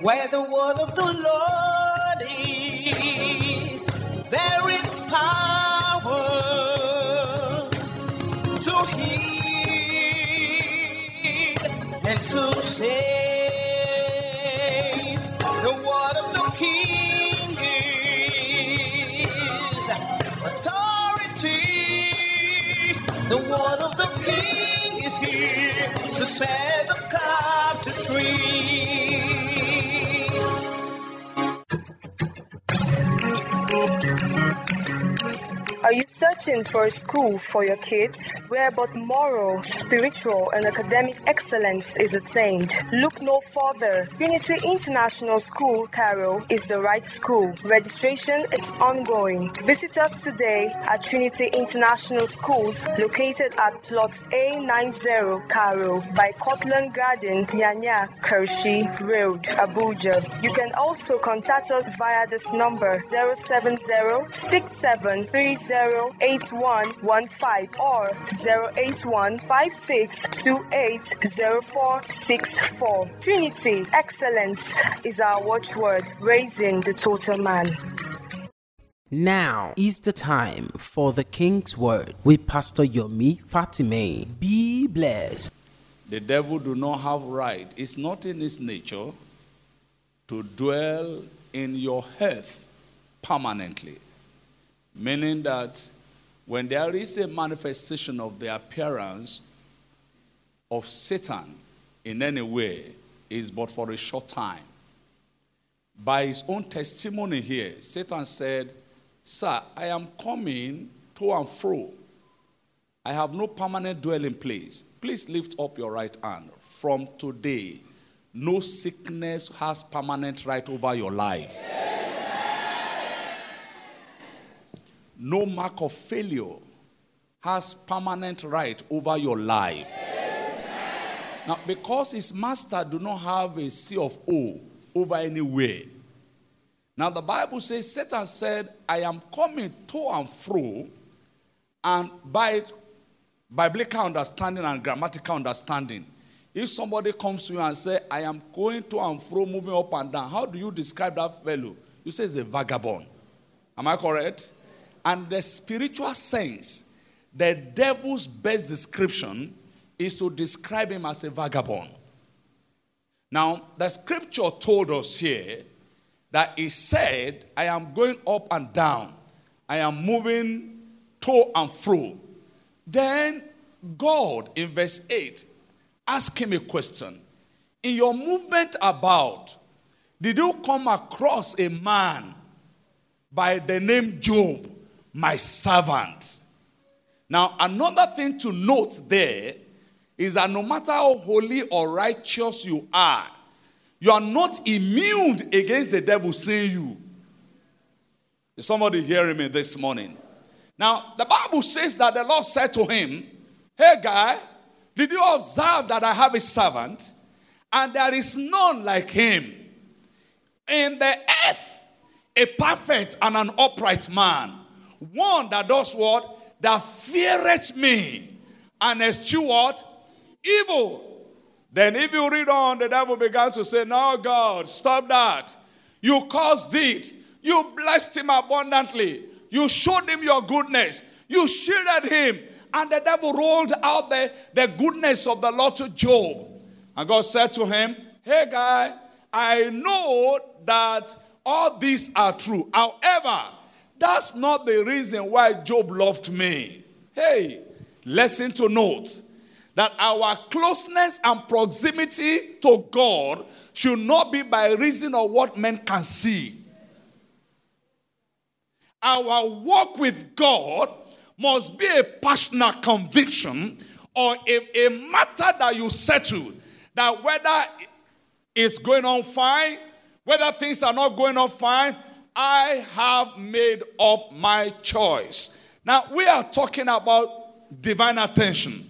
Where the word of the Lord is, there is power to heal and to save. The word of the King is authority. The word of the King is here to set Are you searching for a school for your kids where both moral, spiritual, and academic excellence is attained? Look no further. Trinity International School, Karu, is the right school. Registration is ongoing. Visit us today at Trinity International Schools, located at Plot A90 Karu by Cortland Garden, Nyanya, Keffi Road, Abuja. You can also contact us via this number 070 8115 or 08156280464. Trinity, excellence is our watchword, raising the total man. Now is the time for the King's Word with Pastor Yomi Fatime. Be blessed. The devil do not have right. It's not in his nature to dwell in your health permanently. Meaning that when there is a manifestation of the appearance of Satan in any way, is but for a short time. By his own testimony here, Satan said, Sir, I am coming to and fro. I have no permanent dwelling place. Please lift up your right hand. From today, no sickness has permanent right over your life. No mark of failure has permanent right over your life. Now, because his master do not have a C of O over anywhere. Now, the Bible says, Satan said, I am coming to and fro, and by biblical understanding and grammatical understanding, if somebody comes to you and say, I am going to and fro, moving up and down, how do you describe that fellow? You say he's a vagabond. Am I correct? And the spiritual sense, the devil's best description is to describe him as a vagabond. Now, the scripture told us here that he said, I am going up and down, I am moving to and fro. Then God, in verse 8, asked him a question. In your movement about, did you come across a man by the name Job, my servant? Now, another thing to note there is that no matter how holy or righteous you are, you are not immune against the devil seeing you. Is somebody hearing me this morning? Now, the Bible says that the Lord said to him, Hey, guy, did you observe that I have a servant and there is none like him in the earth, a perfect and an upright man, one that does what? That feareth me and eschew what? Evil. Then, if you read on, the devil began to say, No, God, stop that. You caused it. You blessed him abundantly. You showed him your goodness. You shielded him. And the devil rolled out the, the goodness of the Lord to Job. And God said to him, Hey, guy, I know that all these are true. However, that's not the reason why Job loved me. Hey, lesson to note that our closeness and proximity to God should not be by reason of what men can see. Our walk with God must be a personal conviction or a, a matter that you settle that whether it's going on fine, whether things are not going on fine, I have made up my choice. Now, we are talking about divine attention.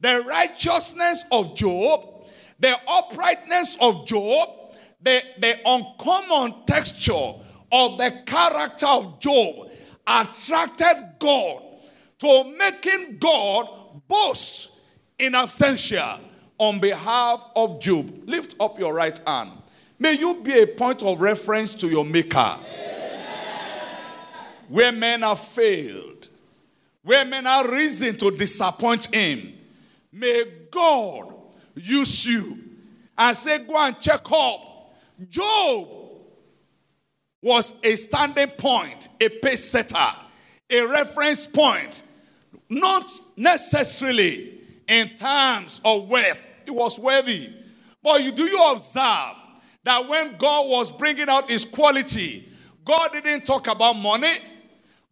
The righteousness of Job, the uprightness of Job, the, the uncommon texture of the character of Job attracted God to making God boast in absentia on behalf of Job. Lift up your right hand. May you be a point of reference to your Maker. Where men have failed, where men have reason to disappoint Him, may God use you and say, Go and check up. Job was a standing point, a pace setter, a reference point, not necessarily in terms of wealth. It was worthy. But you, do you observe that when God was bringing out his quality, God didn't talk about money,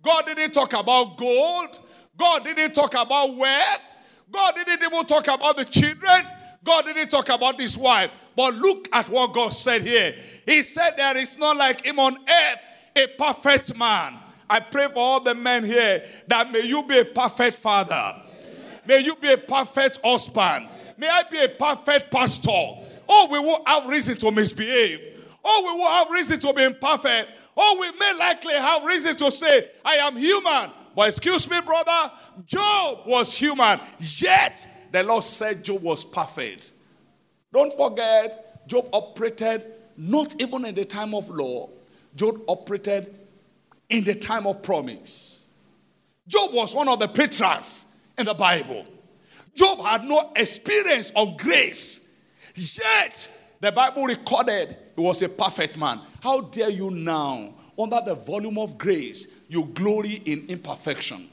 God didn't talk about gold, God didn't talk about wealth, God didn't even talk about the children, God didn't talk about his wife. But look at what God said here. He said, There is not like him on earth a perfect man. I pray for all the men here that may you be a perfect father. May you be a perfect husband. May I be a perfect pastor. Oh, we will have reason to misbehave. Oh, we will have reason to be imperfect. Oh, we may likely have reason to say, I am human. But excuse me, brother, Job was human. Yet, the Lord said Job was perfect. Don't forget, Job operated not even in the time of law, Job operated in the time of promise. Job was one of the patriarchs in the Bible. Job had no experience of grace, yet the Bible recorded he was a perfect man. How dare you now, under the volume of grace, you glory in imperfection?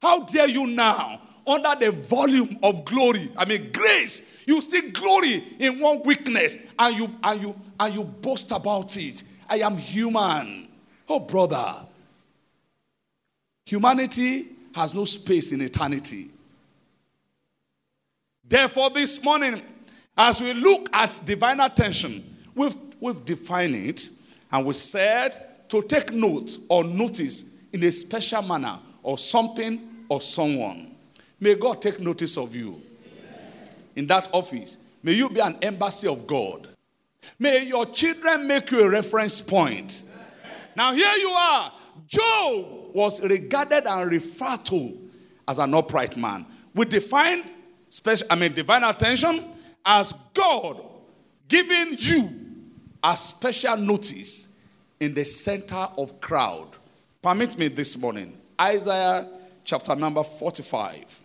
How dare you now, under the volume of glory, I mean grace, you see glory in one weakness and you and you and you boast about it. I am human. Oh brother. Humanity has no space in eternity. Therefore, this morning, as we look at divine attention, we've, we've defined it and we said to take note or notice in a special manner or something or someone. May God take notice of you in that office. May you be an embassy of God. May your children make you a reference point. Now, here you are. Job was regarded and referred to as an upright man. We define special, I mean, divine attention as God giving you a special notice in the center of crowd. Permit me this morning, Isaiah chapter number 45.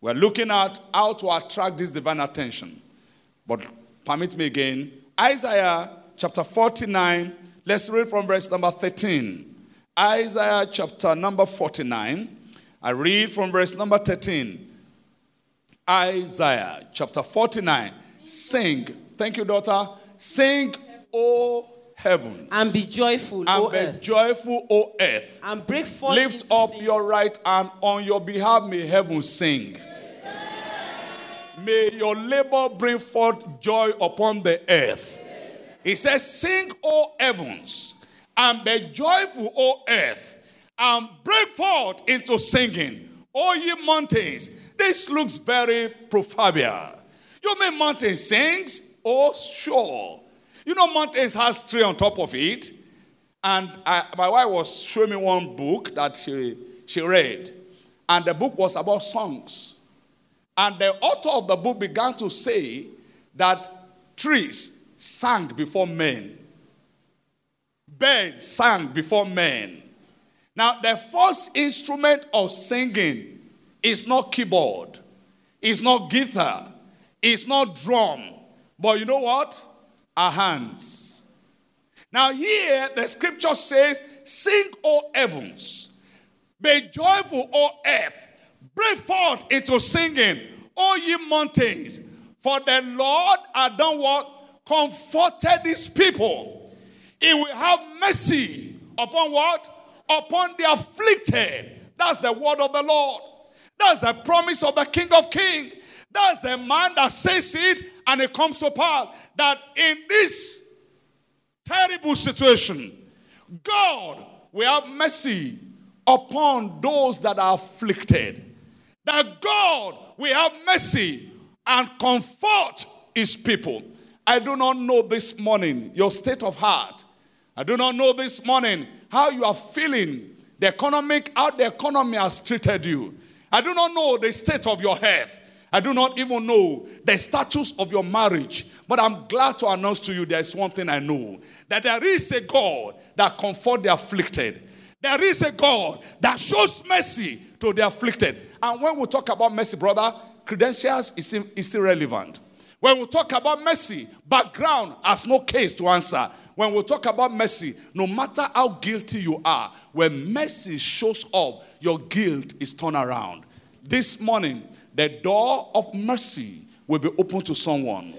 We're looking at how to attract this divine attention. But permit me again, Isaiah chapter 49, let's read from verse number 13. Isaiah chapter number 49, I read from verse number 13. Isaiah chapter 49. Sing. Thank you, daughter. Sing, O heavens. And be joyful, And O be earth. joyful, O earth. And break forth Lift up sing. your right hand on your behalf, may heaven sing. May your labor bring forth joy upon the earth. He says, Sing, O heavens, and be joyful, O earth, and break forth into singing, O ye mountains. This looks very proverbial. You mean mountain sings? Oh, sure. You know, mountains has tree on top of it. And I, my wife was showing me one book that she, she read. And the book was about songs. And the author of the book began to say that trees sang before men, birds sang before men. Now, the first instrument of singing is not keyboard, it's not guitar, it's not drum. But you know what? Our hands. Now, here the scripture says, Sing, O heavens, be joyful, O earth, break forth into singing, O ye mountains, for the Lord hath done what? Comforted his people. He will have mercy upon what? Upon the afflicted. That's the word of the Lord. That's the promise of the King of Kings. That's the man that says it and it comes to pass. That in this terrible situation, God will have mercy upon those that are afflicted. That God will have mercy and comfort his people. I do not know this morning your state of heart. I do not know this morning how you are feeling, the economic, how the economy has treated you. I do not know the state of your health. I do not even know the status of your marriage, but I'm glad to announce to you there's one thing I know that there is a God that comforts the afflicted. There is a God that shows mercy to the afflicted. And when we talk about mercy, brother, credentials is, is irrelevant. When we talk about mercy, background has no case to answer. When we talk about mercy, no matter how guilty you are, when mercy shows up, your guilt is turned around. This morning, the door of mercy will be open to someone.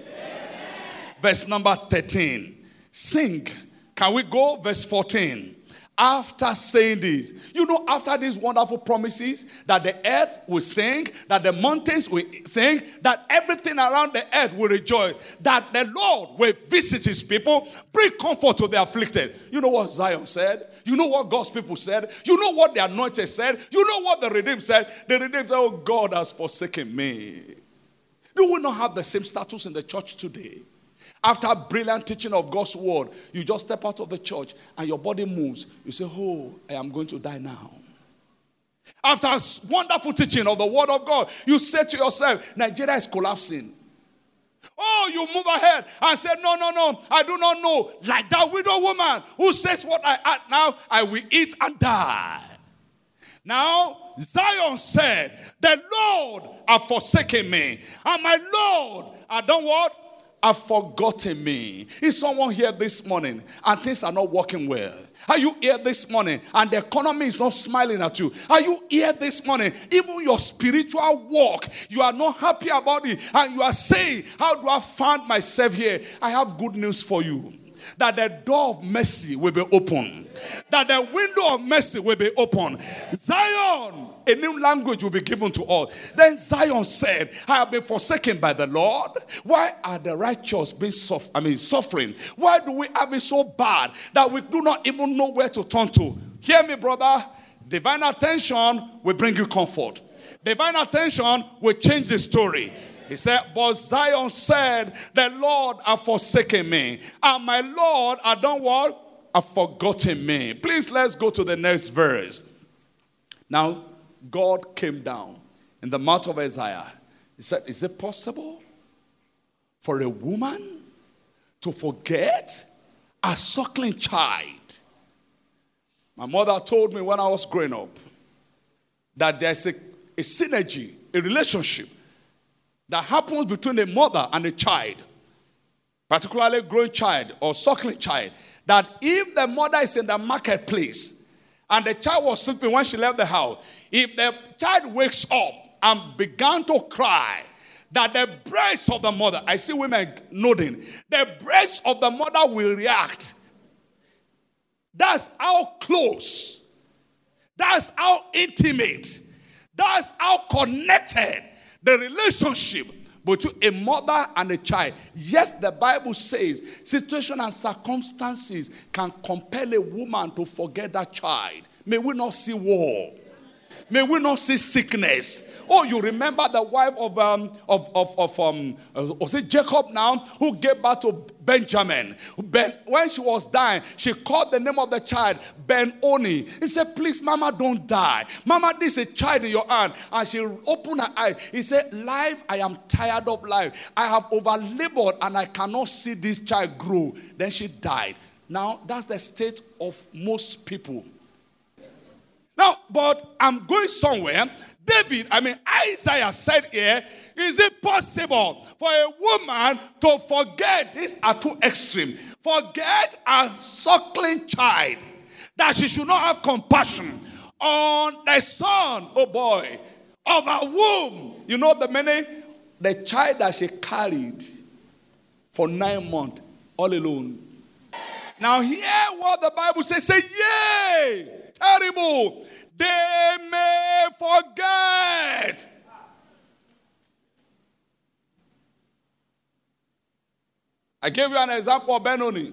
Verse number 13. Sing. Can we go? Verse 14. After saying this, you know, after these wonderful promises that the earth will sing, that the mountains will sing, that everything around the earth will rejoice, that the Lord will visit his people, bring comfort to the afflicted. You know what Zion said? You know what God's people said? You know what the anointed said? You know what the redeemed said? The redeemed said, Oh, God has forsaken me. Do we not have the same status in the church today? After brilliant teaching of God's word, you just step out of the church and your body moves. You say, Oh, I am going to die now. After wonderful teaching of the word of God, you say to yourself, Nigeria is collapsing. Oh, you move ahead and say, No, no, no, I do not know. Like that widow woman who says, What I add now, I will eat and die. Now, Zion said, The Lord have forsaken me, and my Lord, I don't what? Have forgotten me. Is someone here this morning and things are not working well? Are you here this morning and the economy is not smiling at you? Are you here this morning? Even your spiritual walk, you are not happy about it, and you are saying, How do I find myself here? I have good news for you that the door of mercy will be open, that the window of mercy will be open. Zion, a new language will be given to all. Then Zion said, I have been forsaken by the Lord. Why are the righteous being suff- I mean, suffering? Why do we have it so bad that we do not even know where to turn to? Hear me, brother. Divine attention will bring you comfort. Divine attention will change the story. He said, But Zion said, The Lord have forsaken me, and my Lord I don't what? Have forgotten me. Please let's go to the next verse. Now, God came down in the mouth of Isaiah. He said, Is it possible for a woman to forget a suckling child? My mother told me when I was growing up that there's a, a synergy, a relationship that happens between a mother and a child, particularly a growing child or suckling child, that if the mother is in the marketplace and the child was sleeping when she left the house, if the child wakes up and began to cry, that the breast of the mother, I see women nodding, the breast of the mother will react. That's how close, that's how intimate, that's how connected the relationship between a mother and a child. Yet the Bible says situation and circumstances can compel a woman to forget that child. May we not see war. May we not see sickness. Oh, you remember the wife of um of of, of um uh, was it Jacob now who gave birth to Benjamin. Ben, when she was dying, she called the name of the child Ben Oni. He said, Please, Mama, don't die. Mama, this is a child in your hand. And she opened her eyes. He said, Life, I am tired of life. I have over labored and I cannot see this child grow. Then she died. Now, that's the state of most people. But I'm going somewhere. David, I mean, Isaiah said here, is it possible for a woman to forget? These are too extreme. Forget a suckling child, that she should not have compassion on the son, oh boy, of her womb. You know the many, the child that she carried for nine months all alone. Now, hear what the Bible says. Say, yay! terrible. They may forget. I gave you an example of Benoni.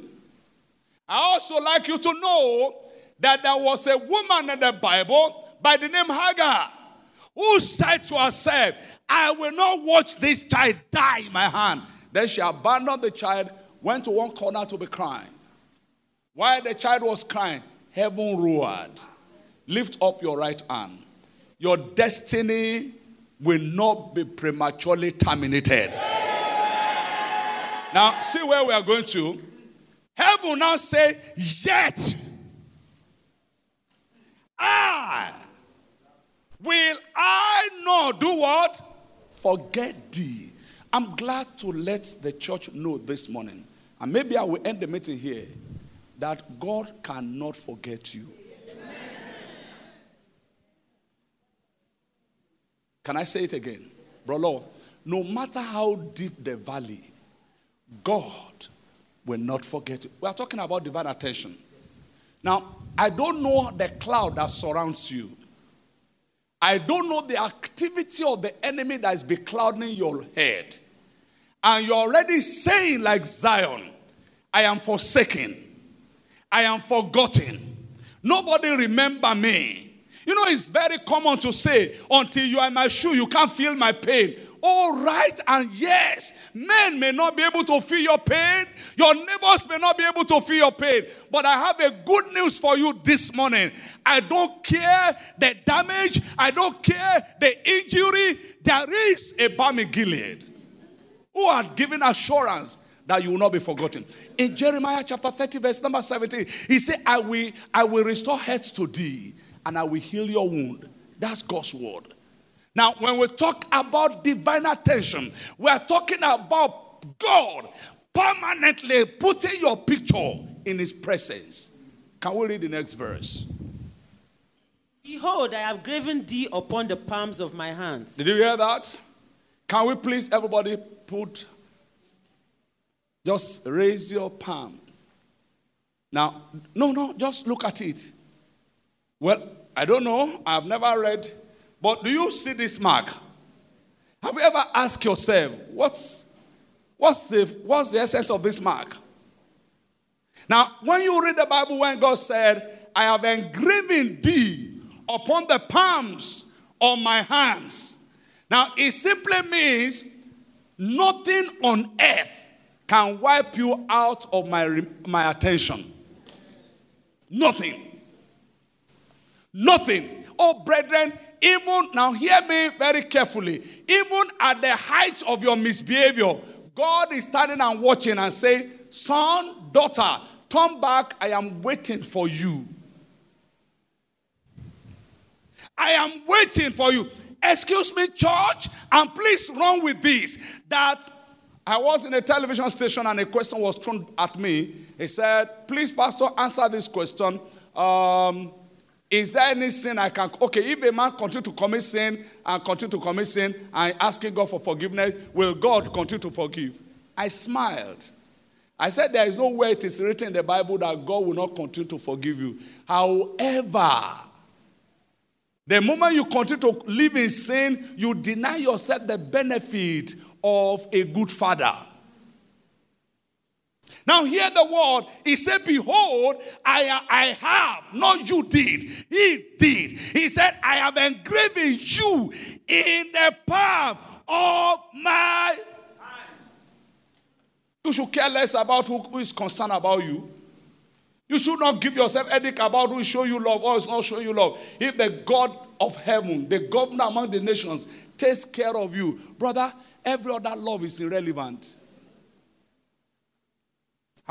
I also like you to know that there was a woman in the Bible by the name Hagar who said to herself, I will not watch this child die in my hand. Then she abandoned the child, went to one corner to be crying. While the child was crying, heaven roared. Lift up your right hand. Your destiny will not be prematurely terminated. Now, see where we are going to. Heaven now say, Yet I will I not do what? Forget thee. I'm glad to let the church know this morning, and maybe I will end the meeting here, that God cannot forget you. Can I say it again? Brother, no matter how deep the valley, God will not forget you. We are talking about divine attention. Now, I don't know the cloud that surrounds you. I don't know the activity of the enemy that is beclouding your head. And you're already saying, like Zion, I am forsaken. I am forgotten. Nobody remember me. You know, it's very common to say, until you are in my shoe, you can't feel my pain. All right and yes, men may not be able to feel your pain. Your neighbors may not be able to feel your pain. But I have a good news for you this morning. I don't care the damage. I don't care the injury. There is a balm in Gilead who had given assurance that you will not be forgotten. In Jeremiah chapter 30, verse number 17, he said, I will, I will restore health to thee and I will heal your wound. That's God's word. Now, when we talk about divine attention, we are talking about God permanently putting your picture in His presence. Can we read the next verse? Behold, I have graven thee upon the palms of my hands. Did you hear that? Can we please, everybody, put, just raise your palm. Now, no, no, just look at it. Well, I don't know. I've never read. But do you see this mark? Have you ever asked yourself, what's, what's, the, what's the essence of this mark? Now, when you read the Bible, when God said, I have engraven thee upon the palms of my hands. Now, it simply means nothing on earth can wipe you out of my, my attention. Nothing. Nothing. Oh, brethren, even now, hear me very carefully. Even at the height of your misbehavior, God is standing and watching and saying, Son, daughter, turn back. I am waiting for you. I am waiting for you. Excuse me, church, and please run with this. That I was in a television station and a question was thrown at me. He said, Please, Pastor, answer this question. Um, is there any sin I can? Okay, if a man continue to commit sin and continue to commit sin and asking God for forgiveness, will God continue to forgive? I smiled. I said, There is no way it is written in the Bible that God will not continue to forgive you. However, the moment you continue to live in sin, you deny yourself the benefit of a good father. Now, hear the word. He said, Behold, I, I have, not you did. He did. He said, I have engraven you in the palm of my hands. You should care less about who, who is concerned about you. You should not give yourself headache about who showing you love or is not showing you love. If the God of heaven, the governor among the nations, takes care of you, brother, every other love is irrelevant.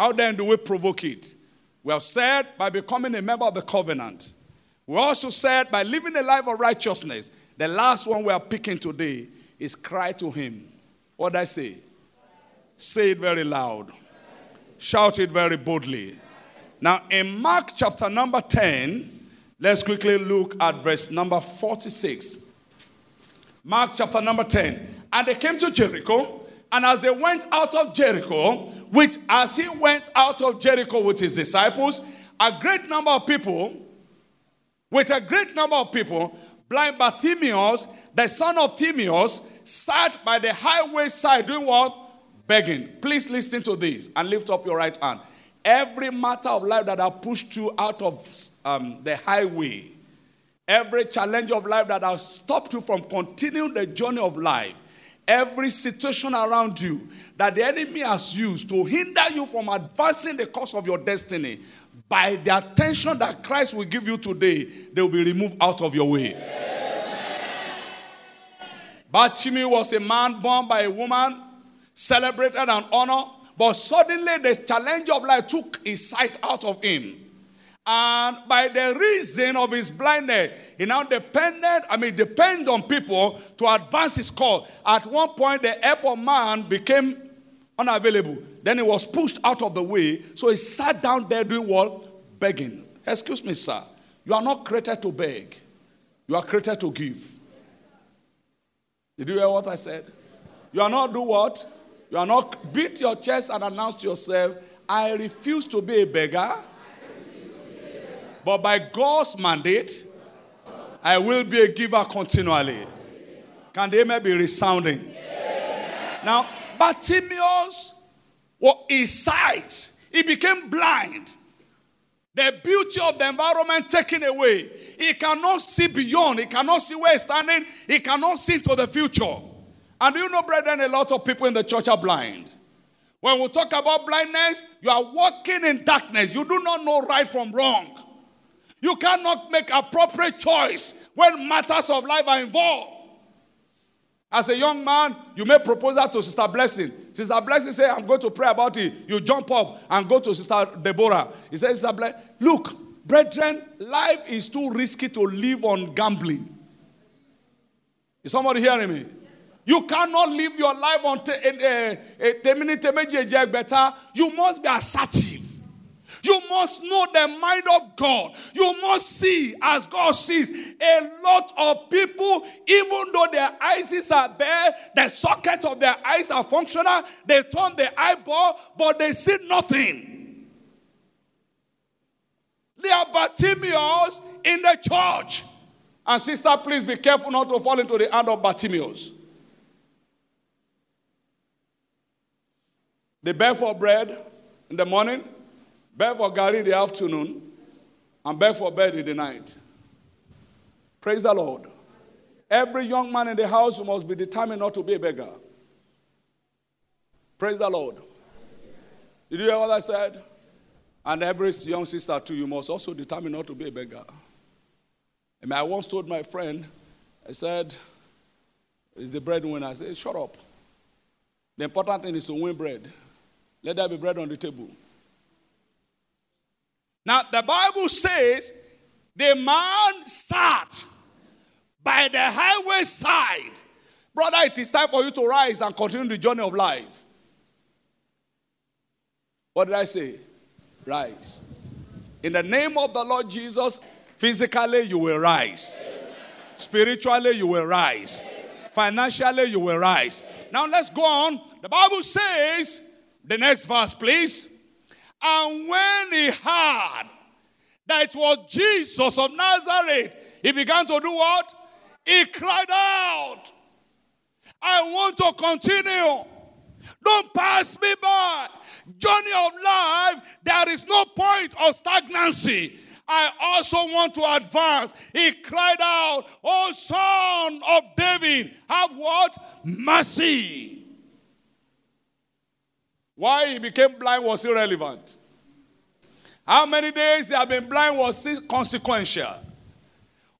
How then do we provoke it? We have said by becoming a member of the covenant. We also said by living a life of righteousness. The last one we are picking today is cry to him. What I say? Say it very loud. Shout it very boldly. Now, in Mark chapter number 10, let's quickly look at verse number 46. Mark chapter number 10. And they came to Jericho. And as they went out of Jericho, which as he went out of Jericho with his disciples, a great number of people, with a great number of people, blind Bartimaeus, the son of Timaeus, sat by the highway side doing what? Begging. Please listen to this and lift up your right hand. Every matter of life that have pushed you out of um, the highway, every challenge of life that has stopped you from continuing the journey of life, every situation around you that the enemy has used to hinder you from advancing the course of your destiny, by the attention that Christ will give you today, they will be removed out of your way. Bartimaeus was a man born by a woman, celebrated and honored, but suddenly the challenge of life took his sight out of him. And by the reason of his blindness, he now depended, I mean, depend on people to advance his cause. At one point, the of man became unavailable. Then he was pushed out of the way. So he sat down there doing what? Begging. Excuse me, sir. You are not created to beg, you are created to give. Did you hear what I said? You are not do what? You are not beat your chest and announce to yourself, I refuse to be a beggar. But by God's mandate, I will be a giver continually. Can the amen be resounding? Now, Bartimaeus, well, his sight, he became blind. The beauty of the environment taken away. He cannot see beyond. He cannot see where he's standing. He cannot see into the future. And you know, brethren, a lot of people in the church are blind. When we talk about blindness, you are walking in darkness. You do not know right from wrong. You cannot make appropriate choice when matters of life are involved. As a young man, you may propose that to Sister Blessing. Sister Blessing say, I'm going to pray about it. You jump up and go to Sister Deborah. He says, Sister look, brethren, life is too risky to live on gambling. Is somebody hearing me? You cannot live your life on eh, eh, better. You must be assertive. You must know the mind of God. You must see as God sees. A lot of people, even though their eyes are there, the sockets of their eyes are functional, they turn the eyeball, but they see nothing. They are Bartimaeus in the church. And sister, please be careful not to fall into the hand of Bartimaeus. They beg for bread in the morning, beg for in the afternoon, and beg for bed in the night. Praise the Lord. Every young man in the house must be determined not to be a beggar. Praise the Lord. Did you hear what I said? And every young sister too, you must also determine not to be a beggar. Mean, I once told my friend, I said, "Is the breadwinner?" I said, "Shut up. The important thing is to win bread. Let there be bread on the table." Now, the Bible says the man sat by the highway side. Brother, it is time for you to rise and continue the journey of life. What did I say? Rise. In the name of the Lord Jesus, physically you will rise. Spiritually you will rise. Financially you will rise. Now let's go on. The Bible says, the next verse, please. And when he heard that it was Jesus of Nazareth, he began to do what? He cried out, I want to continue. Don't pass me by. Journey of life, there is no point of stagnancy. I also want to advance. He cried out, Oh, son of David, have what? Mercy. Why he became blind was irrelevant. How many days he had been blind was consequential.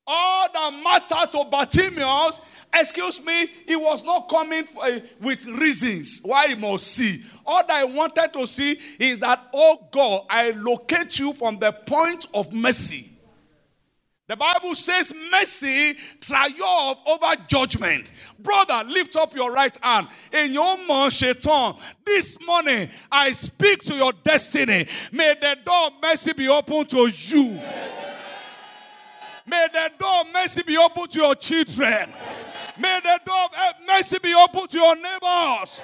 All that mattered to Bartimaeus, excuse me, he was not coming for, uh, with reasons why he must see. All that I wanted to see is that, oh God, I locate you from the point of mercy. The Bible says mercy triumph over judgment. Brother, lift up your right hand. In your mouth, Shaitan, this morning I speak to your destiny. May the door of mercy be open to you. May the door of mercy be open to your children. May the door of mercy be open to your neighbors.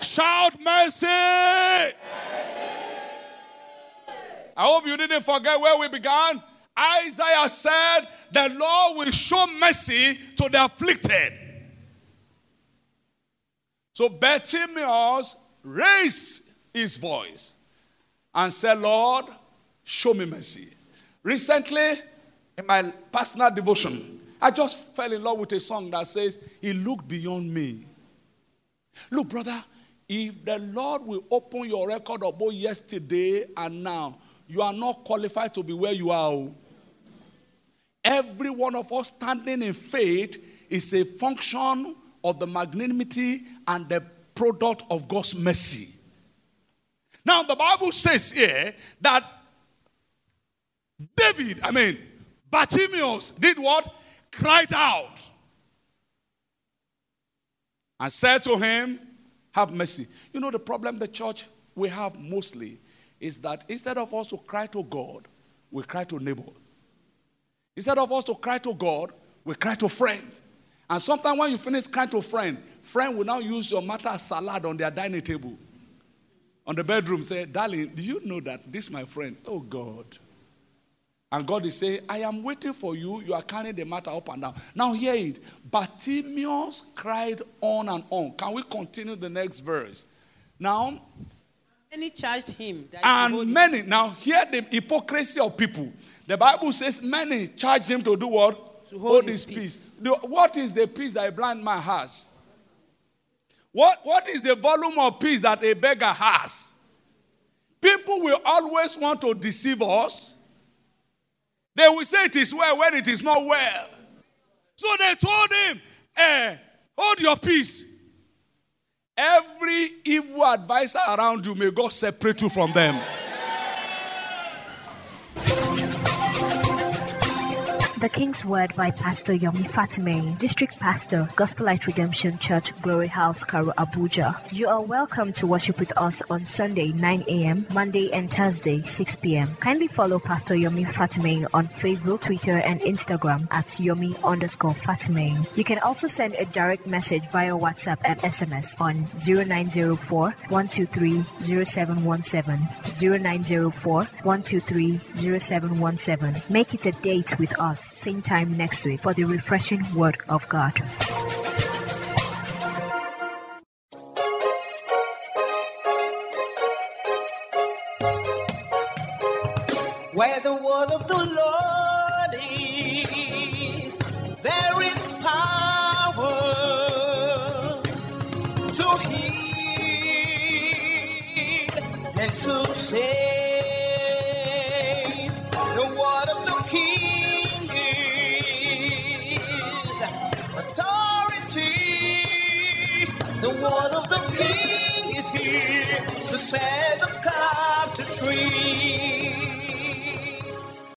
Shout mercy. I hope you didn't forget where we began. Isaiah said, The Lord will show mercy to the afflicted. So Bartimaeus raised his voice and said, Lord, show me mercy. Recently, in my personal devotion, I just fell in love with a song that says, He looked beyond me. Look, brother, if the Lord will open your record of both yesterday and now, you are not qualified to be where you are. Oh. Every one of us standing in faith is a function of the magnanimity and the product of God's mercy. Now, the Bible says here that David, I mean, Bartimaeus did what? Cried out and said to him, Have mercy. You know, the problem the church we have mostly is that instead of us to cry to God, we cry to neighbor. Instead of us to cry to God, we cry to friend. And sometimes when you finish crying to friend, friend will now use your matter as salad on their dining table. On the bedroom, say, darling, do you know that this my friend? Oh God. And God is saying, I am waiting for you. You are carrying the matter up and down. Now hear it. Bartimaeus cried on and on. Can we continue the next verse? Now, Many charged him. That he should hold and many, now hear the hypocrisy of people. The Bible says many charged him to do what? To hold his peace. The- what is the peace that a blind man has? What, what is the volume of peace that a beggar has? People will always want to deceive us. They will say it is well when it is not well. So they told him, eh, hold your peace. Every evil advisor around you, may God separate you from them. The King's Word by Pastor Yomi Fatime, District Pastor, Gospel Light Redemption Church, Glory House, Karu, Abuja. You are welcome to worship with us on Sunday, 9 a.m., Monday and Thursday, 6 p.m. Kindly follow Pastor Yomi Fatime on Facebook, Twitter, and Instagram at Yomi underscore Fatime. You can also send a direct message via WhatsApp and SMS on 0904 123 0717. 0904 123 0717. Make it a date with us, same time next week, for the refreshing Word of God. Where the word of the Lord word of the King